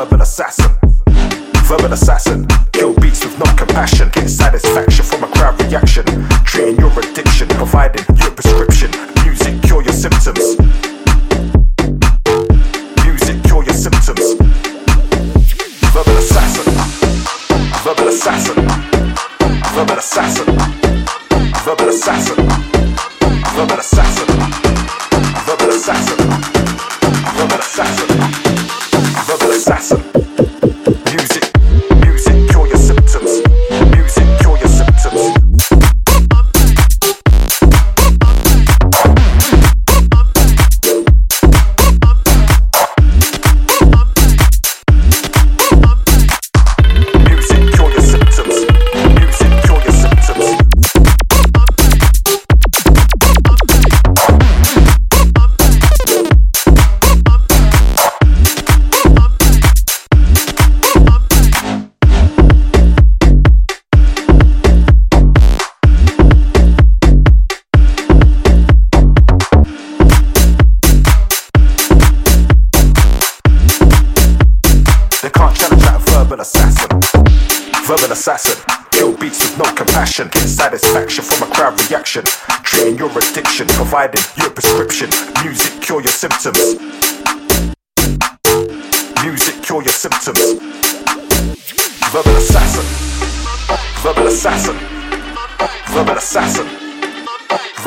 curb and assassin.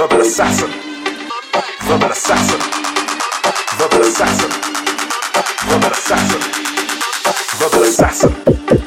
verbal assassin, verbal assassin, verbal assassin, verbal assassin, verbal assassin.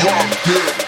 Put your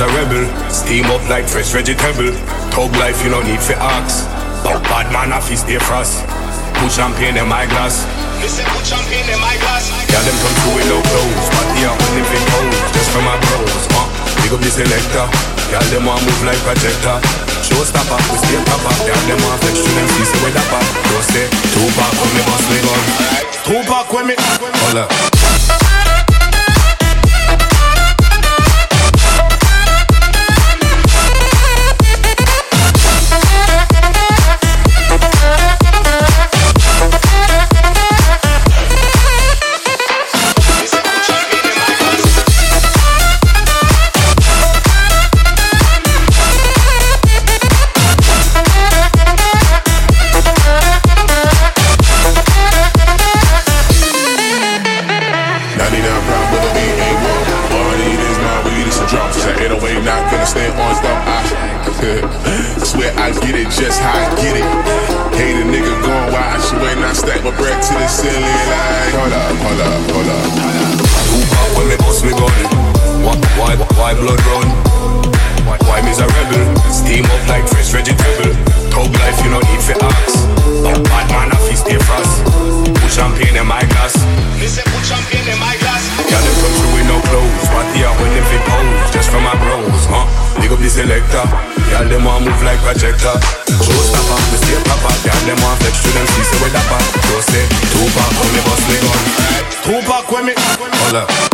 a rebel? Steam up like fresh vegetable. Tug life, you no need for axe. But bad man, I fist their frost. Put champagne in my glass. Listen, put champagne in my glass. Yeah, them come through with no clothes. But they are when they fit. Just for my bros. Uh, big up the selector. Yeah, them want move like projector. Showstopper, we stay proper. Yeah, them want flex to them see so we dapper. Don't say, Tupac when me bust me gun. Tupac when me. Hold up. Just how I get it. Hate a nigga going wild, she wait I stack my bread to the ceiling. Like Hold up, hold up, hold up. Tupac when me bust me gun Why, why, why blood run? Why, why me's a rebel? Steam up like fresh vegetable. Tug life you no need for axe Bad man a feast stay frost. Put champagne in my glass. Listen, put champagne in my glass. Yeah, them come through with no clothes. What they are when they fit pose? Just for my bros, huh? Big up the selector Y'all them want move like projector. Showstopper, we stay proper Y'all them want flex to them see say we dapper So say, Tupac when me bust me gun. Tupac when me Hold up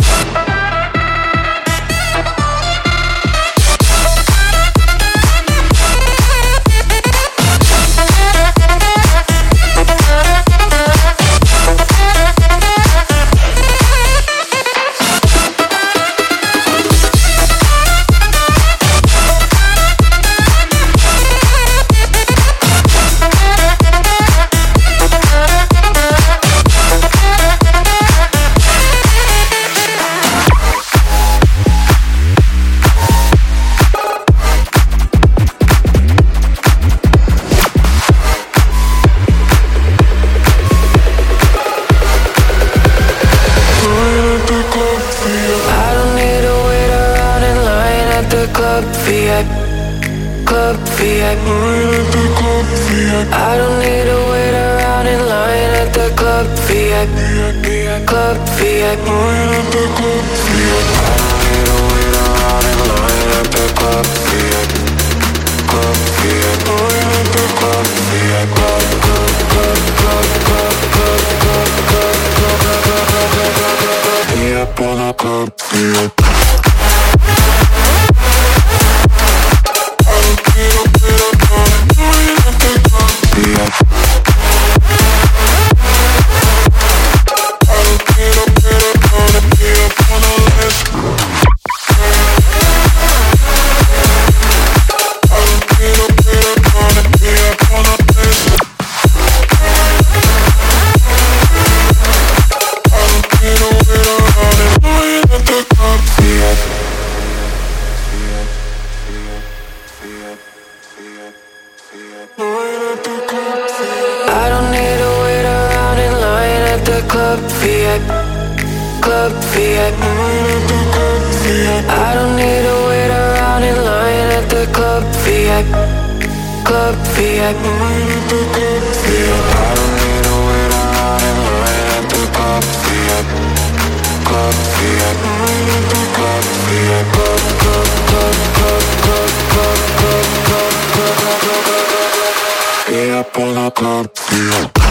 I don't need to wait around in line at the club VIP, club VIP. I don't need to wait around in line at the club VIP, club VIP. I don't need to wait around in line at the club VIP, club VIP, club VIP, club, club, club, club. puedo here.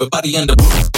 everybody in the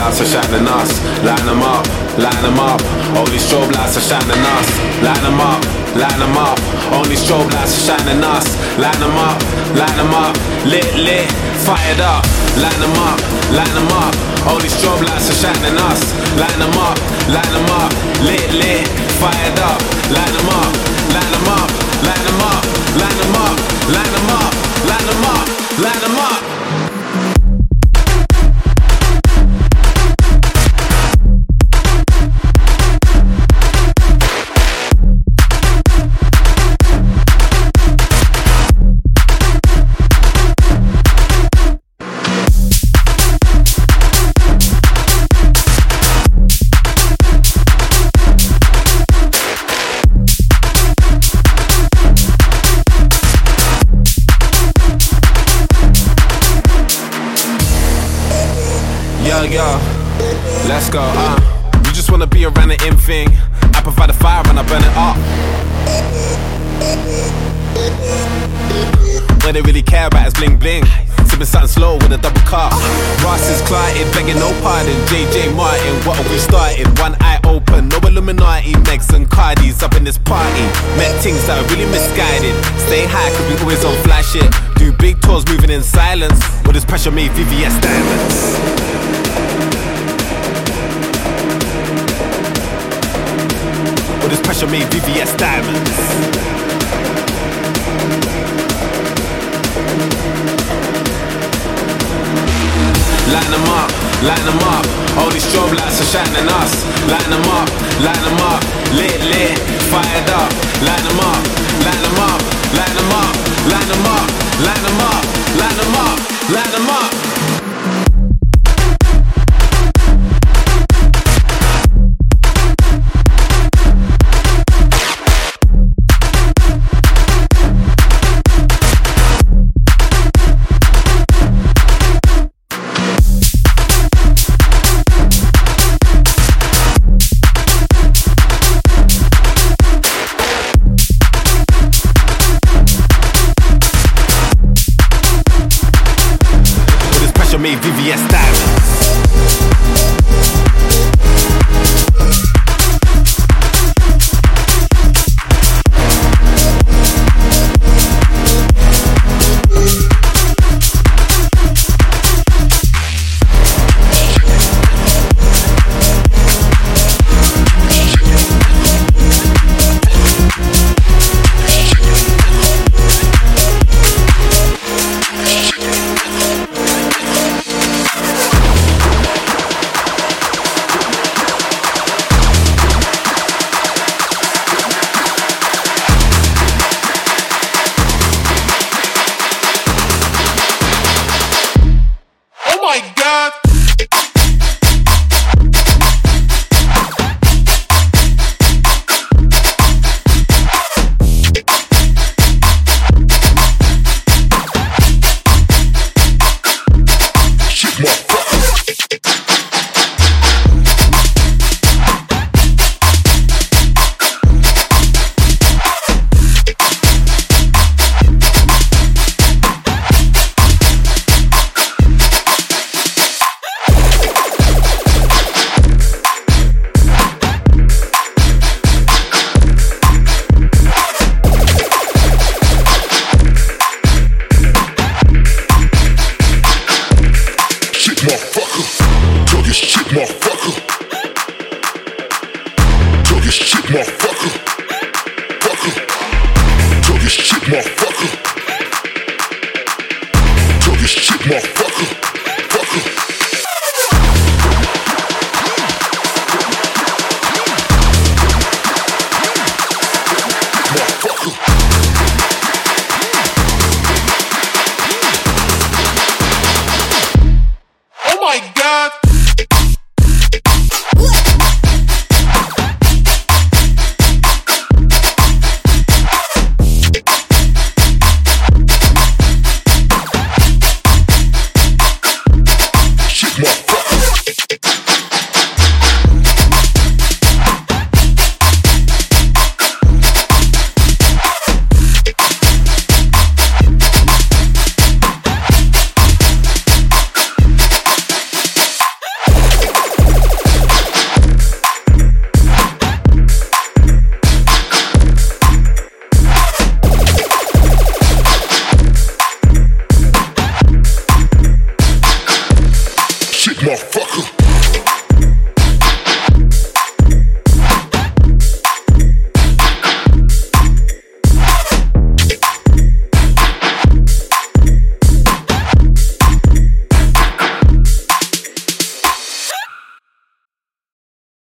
lights are shining us. Line them up, line them up. Only strobe lights are shining us. Line them up, line them up. Only strobe lights are shining us. Line them up, line them up. Lit, lit, fired up. Line them up, line them up. Only strobe lights are shining us. Line them up, line them up. Lit, lit, fired up. Line them up, line them up, line them up, Something with a double cup. Ross is clotted, begging no pardon. JJ Martin, what are we starting? One eye open, no Illuminati, Megs and Cardis up in this party. Met things that are really misguided. Stay high, cause we always on flash shit. Do big tours moving in silence. With this pressure made VVS diamonds. With this pressure made VVS diamonds. Line them up, line them up. All these strobe lights are shining us. Line them up,